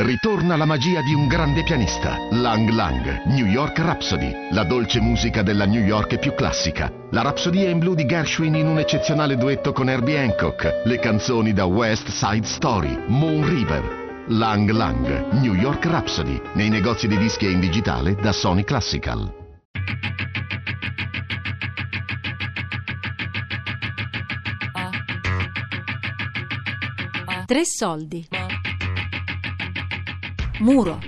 Ritorna la magia di un grande pianista, Lang Lang, New York Rhapsody, la dolce musica della New York più classica. La rapsodia in blu di Gershwin in un eccezionale duetto con Herbie Hancock, le canzoni da West Side Story, Moon River. Lang Lang, New York Rhapsody, nei negozi di dischi e in digitale da Sony Classical. Tre soldi. Muro.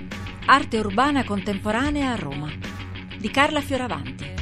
Arte urbana contemporanea a Roma. Di Carla Fioravanti.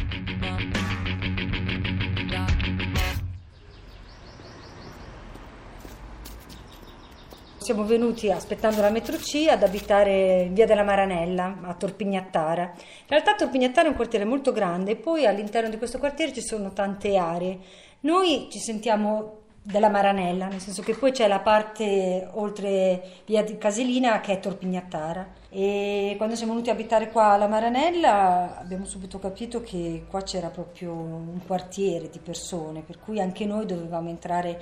Siamo venuti aspettando la metro C ad abitare in via della Maranella a Torpignattara. In realtà Torpignattara è un quartiere molto grande e poi all'interno di questo quartiere ci sono tante aree. Noi ci sentiamo della Maranella, nel senso che poi c'è la parte oltre via di Casilina che è Torpignattara e quando siamo venuti a abitare qua alla Maranella abbiamo subito capito che qua c'era proprio un quartiere di persone, per cui anche noi dovevamo entrare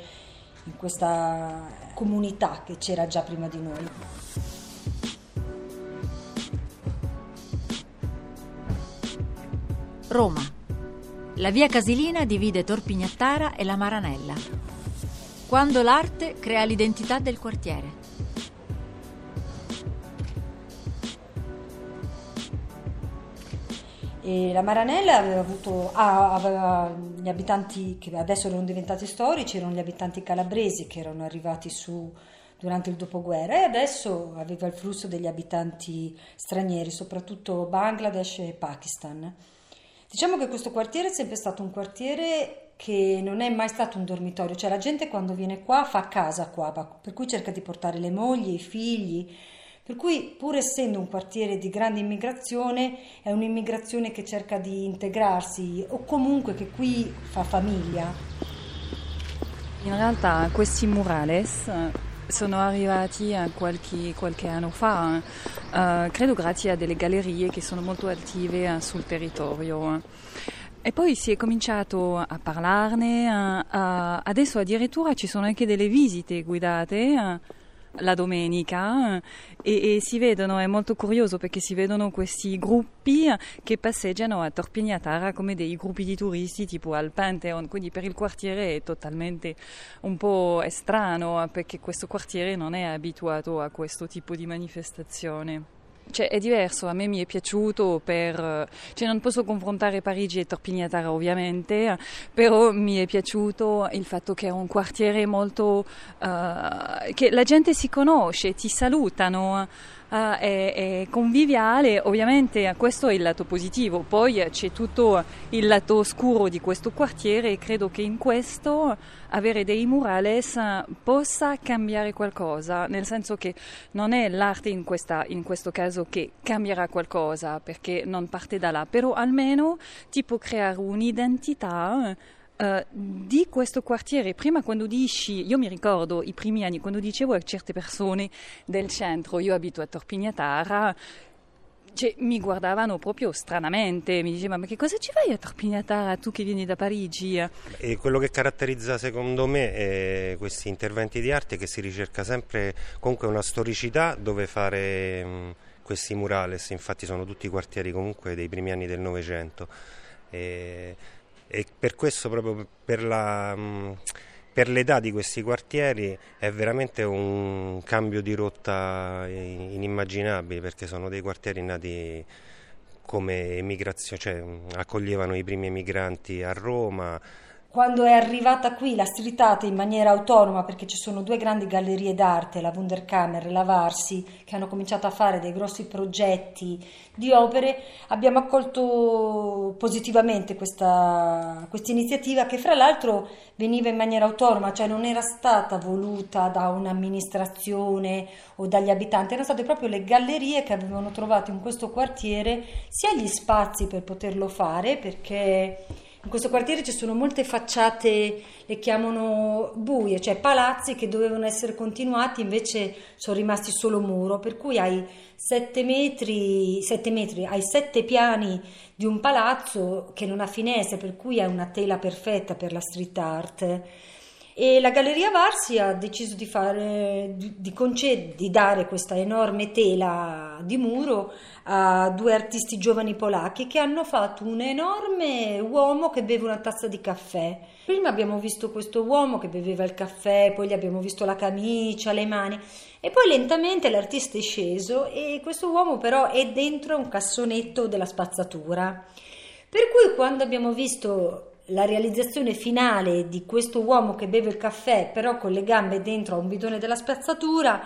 in questa comunità che c'era già prima di noi. Roma. La via Casilina divide Torpignattara e la Maranella. Quando l'arte crea l'identità del quartiere. E la Maranella aveva avuto ah, aveva gli abitanti che adesso erano diventati storici, erano gli abitanti calabresi che erano arrivati su durante il dopoguerra e adesso aveva il flusso degli abitanti stranieri, soprattutto Bangladesh e Pakistan. Diciamo che questo quartiere è sempre stato un quartiere che non è mai stato un dormitorio, cioè la gente quando viene qua fa casa qua, per cui cerca di portare le mogli, i figli, per cui pur essendo un quartiere di grande immigrazione è un'immigrazione che cerca di integrarsi o comunque che qui fa famiglia. In realtà questi murales eh, sono arrivati qualche, qualche anno fa, uh, credo grazie a delle gallerie che sono molto attive sul territorio. E poi si è cominciato a parlarne, a, a, adesso addirittura ci sono anche delle visite guidate a, la domenica e, e, si vedono, è molto curioso perché si vedono questi gruppi che passeggiano a Torpignatara come dei gruppi di turisti tipo al Pantheon, quindi per il quartiere è totalmente un po' strano perché questo quartiere non è abituato a questo tipo di manifestazione. Cioè, è diverso, a me mi è piaciuto per... Cioè, non posso confrontare Parigi e Torpignatara ovviamente, però mi è piaciuto il fatto che è un quartiere molto... Uh, che la gente si conosce, ti salutano è, è, conviviale, ovviamente questo è il lato positivo, poi c'è tutto il lato oscuro di questo quartiere e credo che in questo avere dei murales possa cambiare qualcosa, nel senso che non è l'arte in, questa, in questo caso che cambierà qualcosa perché non parte da là, però almeno ti può creare un'identità Uh, di questo quartiere, prima quando dici, io mi ricordo i primi anni quando dicevo a certe persone del centro, io abito a Torpignatara, cioè, mi guardavano proprio stranamente, mi dicevano ma che cosa ci fai a Torpignatara tu che vieni da Parigi? E quello che caratterizza secondo me è questi interventi di arte che si ricerca sempre comunque una storicità dove fare mh, questi murales, infatti sono tutti quartieri comunque dei primi anni del Novecento. E e per questo proprio per, la, per l'età di questi quartieri è veramente un cambio di rotta inimmaginabile perché sono dei quartieri nati come emigrazione, cioè accoglievano i primi emigranti a Roma, quando è arrivata qui la street art in maniera autonoma, perché ci sono due grandi gallerie d'arte, la Wunderkammer e la Varsi, che hanno cominciato a fare dei grossi progetti di opere, abbiamo accolto positivamente questa iniziativa che fra l'altro veniva in maniera autonoma, cioè non era stata voluta da un'amministrazione o dagli abitanti, erano state proprio le gallerie che avevano trovato in questo quartiere sia gli spazi per poterlo fare, perché in questo quartiere ci sono molte facciate, le chiamano buie, cioè palazzi che dovevano essere continuati, invece sono rimasti solo muro, per cui hai sette metri, sette metri, hai sette piani di un palazzo che non ha finestre, per cui hai una tela perfetta per la street art. E la Galleria Varsi ha deciso di, fare, di, conced- di dare questa enorme tela di muro a due artisti giovani polacchi che hanno fatto un enorme uomo che beve una tazza di caffè. Prima abbiamo visto questo uomo che beveva il caffè, poi gli abbiamo visto la camicia, le mani e poi lentamente l'artista è sceso e questo uomo però è dentro un cassonetto della spazzatura. Per cui quando abbiamo visto la realizzazione finale di questo uomo che beve il caffè però con le gambe dentro a un bidone della spazzatura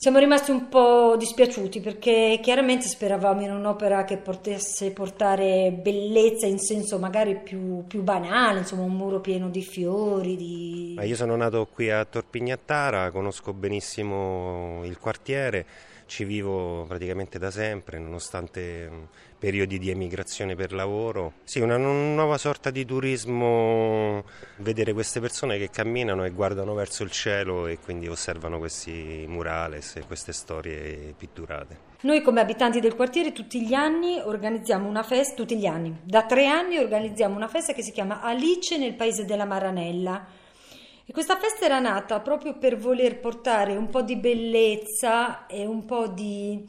siamo rimasti un po' dispiaciuti perché chiaramente speravamo in un'opera che potesse portare bellezza in senso magari più, più banale, insomma un muro pieno di fiori. Di... Io sono nato qui a Torpignattara, conosco benissimo il quartiere ci vivo praticamente da sempre, nonostante mm, periodi di emigrazione per lavoro. Sì, una nuova sorta di turismo, vedere queste persone che camminano e guardano verso il cielo e quindi osservano questi murales e queste storie pitturate. Noi come abitanti del quartiere tutti gli anni organizziamo una festa, tutti gli anni, da tre anni organizziamo una festa che si chiama Alice nel paese della Maranella e questa festa era nata proprio per voler portare un po' di bellezza e un po' di,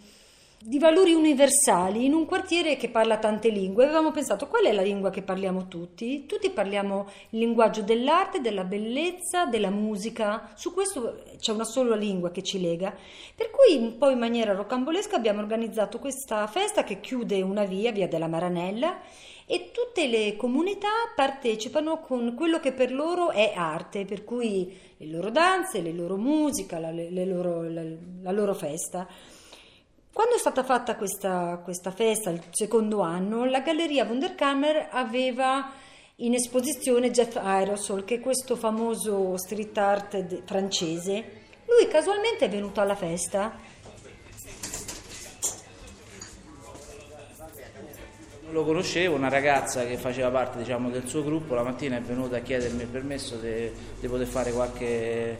di valori universali in un quartiere che parla tante lingue. Avevamo pensato qual è la lingua che parliamo tutti? Tutti parliamo il linguaggio dell'arte, della bellezza, della musica. Su questo c'è una sola lingua che ci lega. Per cui un po' in maniera rocambolesca abbiamo organizzato questa festa che chiude una via, via della Maranella e tutte le comunità partecipano con quello che per loro è arte, per cui le loro danze, le loro musica, la, le loro, la, la loro festa. Quando è stata fatta questa, questa, festa, il secondo anno, la Galleria Wunderkammer aveva in esposizione Jeff Aerosol, che è questo famoso street art francese. Lui casualmente è venuto alla festa Lo conoscevo, una ragazza che faceva parte diciamo, del suo gruppo, la mattina è venuta a chiedermi il permesso di poter fare qualche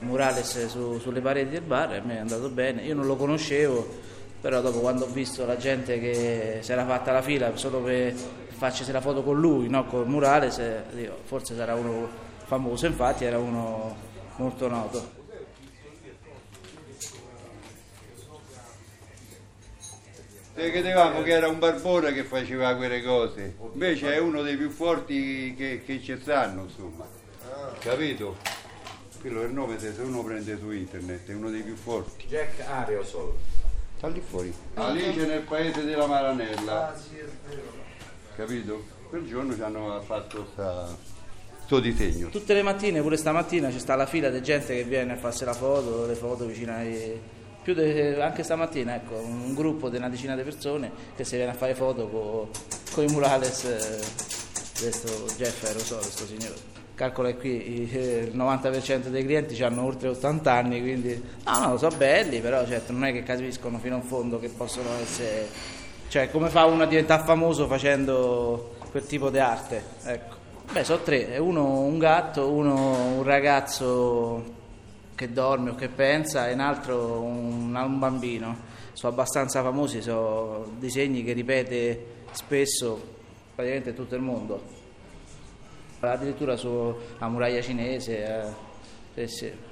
murales su, sulle pareti del bar e me è andato bene. Io non lo conoscevo, però dopo quando ho visto la gente che si era fatta la fila solo per farci la foto con lui, no, con murales, dico, forse sarà uno famoso, infatti era uno molto noto. Te credevamo che era un barbone che faceva quelle cose, invece è uno dei più forti che, che ci stanno, insomma. Capito? Quello è il nome se uno prende su internet, è uno dei più forti. Jack Ariosol. Sta lì fuori. Alice nel paese della Maranella. Capito? Quel giorno ci hanno fatto sta, sto disegno. Tutte le mattine, pure stamattina, c'è sta la fila di gente che viene a farsi la foto, le foto vicino ai più de, anche stamattina ecco, un gruppo di una decina di persone che si viene a fare foto con, con i murales eh, questo Jeff Aerosol, questo signore. Calcola qui il 90% dei clienti hanno oltre 80 anni, quindi no, no, sono belli, però certo non è che capiscono fino in fondo che possono essere... Cioè, come fa uno a diventare famoso facendo quel tipo di arte? Ecco. Beh, sono tre, uno un gatto, uno un ragazzo che dorme o che pensa e un altro un, un bambino. Sono abbastanza famosi, sono disegni che ripete spesso praticamente tutto il mondo. Addirittura sulla muraglia cinese. Eh, sì, sì.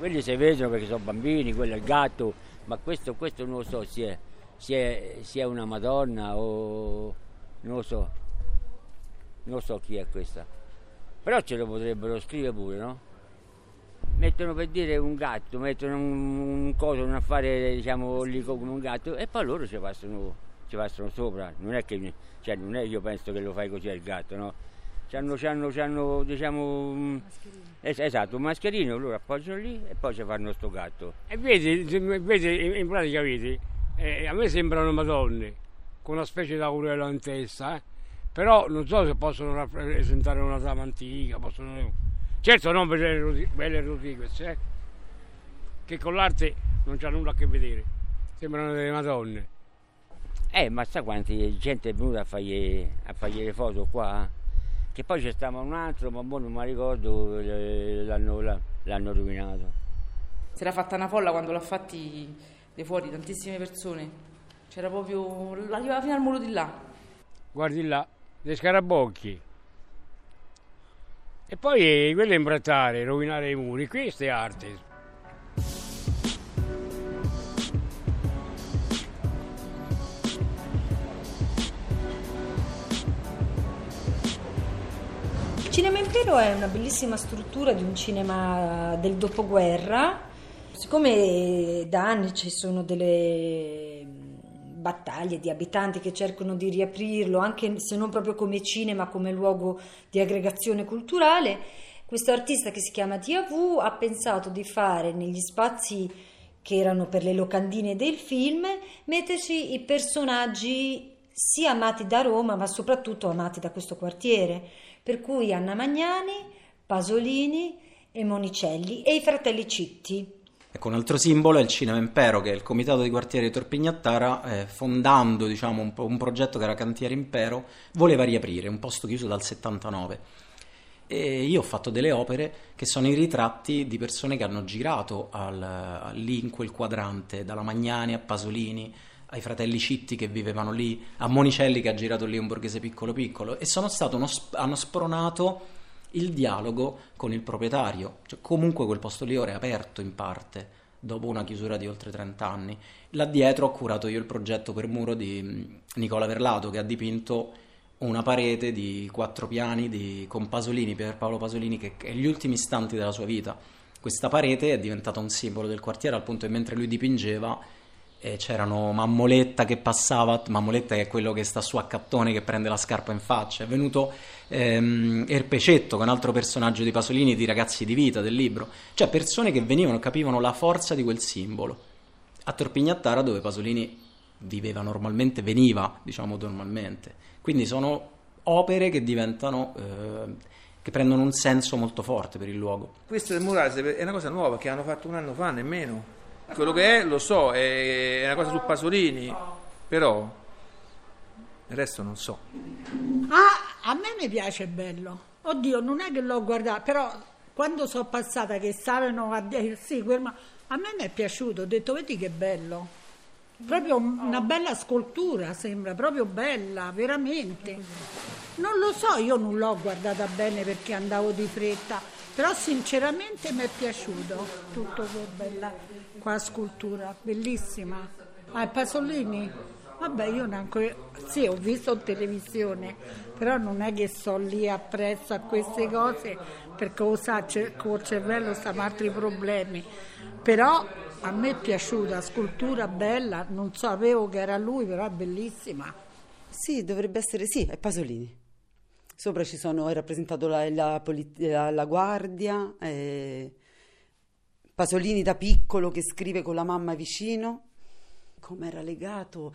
quelli si vedono perché sono bambini, quello è il gatto, ma questo, questo non lo so se è, è, è, una Madonna o non lo so, non so chi è questa. Però ce lo potrebbero scrivere pure, no? Mettono per dire un gatto, mettono un, un coso, un affare diciamo lì come un gatto e poi loro ci passano, ci passano sopra. Non è che cioè, non è io penso che lo fai così al gatto, no? C'hanno, c'hanno, c'hanno diciamo, mascherino. esatto, un mascherino, loro appoggiano lì e poi ci fanno sto gatto. E vedi, vedi in pratica vedi, eh, a me sembrano madonne, con una specie di aureola in testa, eh? Però non so se possono rappresentare una dama antica, possono... certo non belle, queste, eh? che con l'arte non c'ha nulla a che vedere, sembrano delle madonne. Eh, ma sa quanti gente è venuta a fargli, a fargli le foto qua? che poi c'è stato un altro, ma non mi ricordo, l'hanno, l'hanno rovinato. Si era fatta una folla quando l'ha fatti di fuori, tantissime persone. C'era proprio. arrivava fino al muro di là. Guardi là, dei scarabocchi. E poi quello è imbrattare, rovinare i muri, questa è arte. Cinema Impero è una bellissima struttura di un cinema del dopoguerra. Siccome da anni ci sono delle battaglie di abitanti che cercano di riaprirlo, anche se non proprio come cinema, come luogo di aggregazione culturale, questo artista che si chiama DAV ha pensato di fare negli spazi che erano per le locandine del film, metterci i personaggi sia amati da Roma, ma soprattutto amati da questo quartiere per cui Anna Magnani, Pasolini e Monicelli e i fratelli Citti. Ecco, un altro simbolo è il Cinema Impero, che il comitato di quartiere di Torpignattara, eh, fondando diciamo, un, un, progetto che era Cantiere Impero, voleva riaprire, un posto chiuso dal 79. E io ho fatto delle opere che sono i ritratti di persone che hanno girato al, lì in quel quadrante, dalla Magnani a Pasolini, ai fratelli Citti che vivevano lì, a Monicelli che ha girato lì un borghese piccolo piccolo e uno, hanno spronato il dialogo con il proprietario, cioè, comunque quel posto lì ora è aperto in parte dopo una chiusura di oltre 30 anni. Là dietro ho curato io il progetto per muro di mm, Nicola Verlato che ha dipinto una parete di quattro piani di, con Pasolini, per Paolo Pasolini, che è gli ultimi istanti della sua vita. Questa parete è diventata un simbolo del quartiere al punto che mentre lui dipingeva e c'erano Mammoletta che passava, Mammoletta è quello che sta su a cattone che prende la scarpa in faccia, è venuto ehm, Erpecetto, che un altro personaggio di Pasolini, di Ragazzi di Vita, del libro, cioè persone che venivano, capivano la forza di quel simbolo. A Torpignattara, dove Pasolini viveva normalmente, veniva, diciamo normalmente. Quindi sono opere che diventano... Eh, che prendono un senso molto forte per il luogo. Questo del murale è una cosa nuova che hanno fatto un anno fa, nemmeno quello che è lo so, è una cosa su Pasolini, però il resto non so. Ah, a me mi piace bello. Oddio, non è che l'ho guardato, però quando sono passata che stavano a dire sì, quel, a me mi è piaciuto, ho detto vedi che bello. Proprio una bella scultura, sembra proprio bella, veramente. Non lo so, io non l'ho guardata bene perché andavo di fretta, però sinceramente mi è piaciuto tutto che bella qua scultura, bellissima. Ah, Pasolini? Vabbè, io neanche, sì, ho visto in televisione, però non è che sto lì appresso a queste cose perché lo sa, con il cervello stanno altri problemi. Però a me è piaciuta, scultura bella, non sapevo che era lui, però è bellissima. Sì, dovrebbe essere sì, è Pasolini. Sopra ci sono, è rappresentato la, la, la, la guardia, eh, Pasolini da piccolo che scrive con la mamma vicino, come era legato.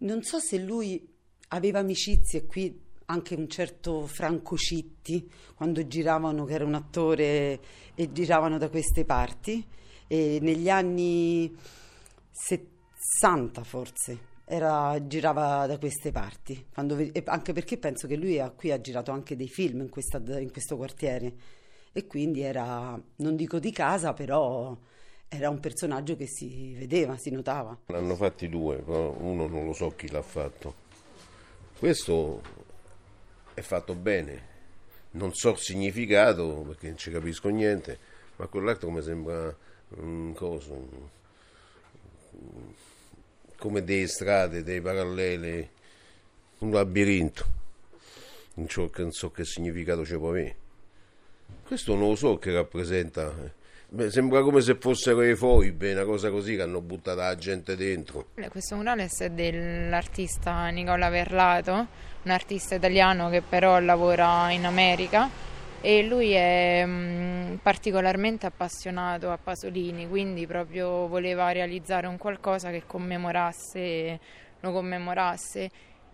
Non so se lui aveva amicizie qui, anche un certo Franco Citti, quando giravano, che era un attore, e giravano da queste parti. E negli anni 60 forse era, girava da queste parti, quando, anche perché penso che lui ha, qui ha girato anche dei film in, questa, in questo quartiere e quindi era, non dico di casa, però era un personaggio che si vedeva, si notava. L'hanno fatti due, uno non lo so chi l'ha fatto. Questo è fatto bene, non so il significato perché non ci capisco niente, ma quell'altro mi sembra un coso, come delle strade, dei parallele, un labirinto. Non so, non so che significato ci può avere. Questo non lo so che rappresenta. Beh, sembra come se fossero i foibe, una cosa così che hanno buttato la gente dentro. Questo murales è dell'artista Nicola Verlato, un artista italiano che però lavora in America e lui è mh, mm, particolarmente appassionato a Pasolini, quindi proprio voleva realizzare un qualcosa che commemorasse, lo commemorasse.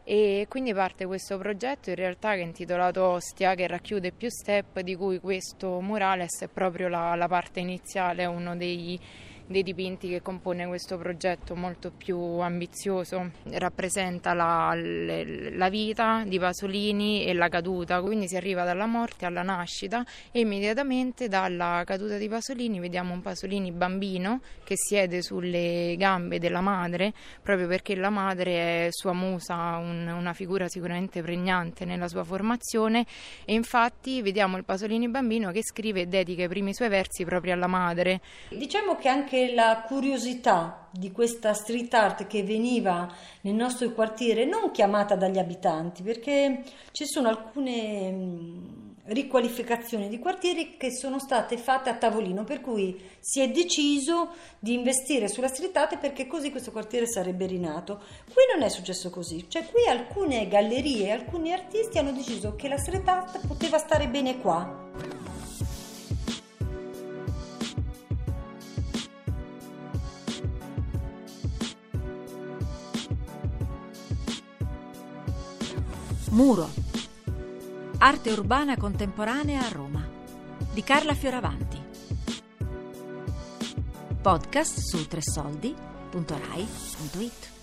E quindi parte questo progetto in realtà che è intitolato Ostia che racchiude più step di cui questo murales è proprio la, la parte iniziale, uno dei, dei dipinti che compone questo progetto molto più ambizioso. Rappresenta la, la vita di Pasolini e la caduta, quindi si arriva dalla morte alla nascita e immediatamente dalla caduta di Pasolini vediamo un Pasolini bambino che siede sulle gambe della madre, proprio perché la madre è sua musa, un, una figura sicuramente pregnante nella sua formazione e infatti vediamo il Pasolini bambino che scrive e dedica i primi suoi versi proprio alla madre. Diciamo che anche la curiosità di questa street art che veniva nel nostro quartiere non chiamata dagli abitanti, perché ci sono alcune mm, riqualificazioni di quartieri che sono state fatte a tavolino, per cui si è deciso di investire sulla street art perché così questo quartiere sarebbe rinato. Qui non è successo così, cioè qui alcune gallerie, alcuni artisti hanno deciso che la street art poteva stare bene qua. Muro. Arte urbana contemporanea a Roma. Di Carla Fioravanti. Podcast su tressoldi.rai.it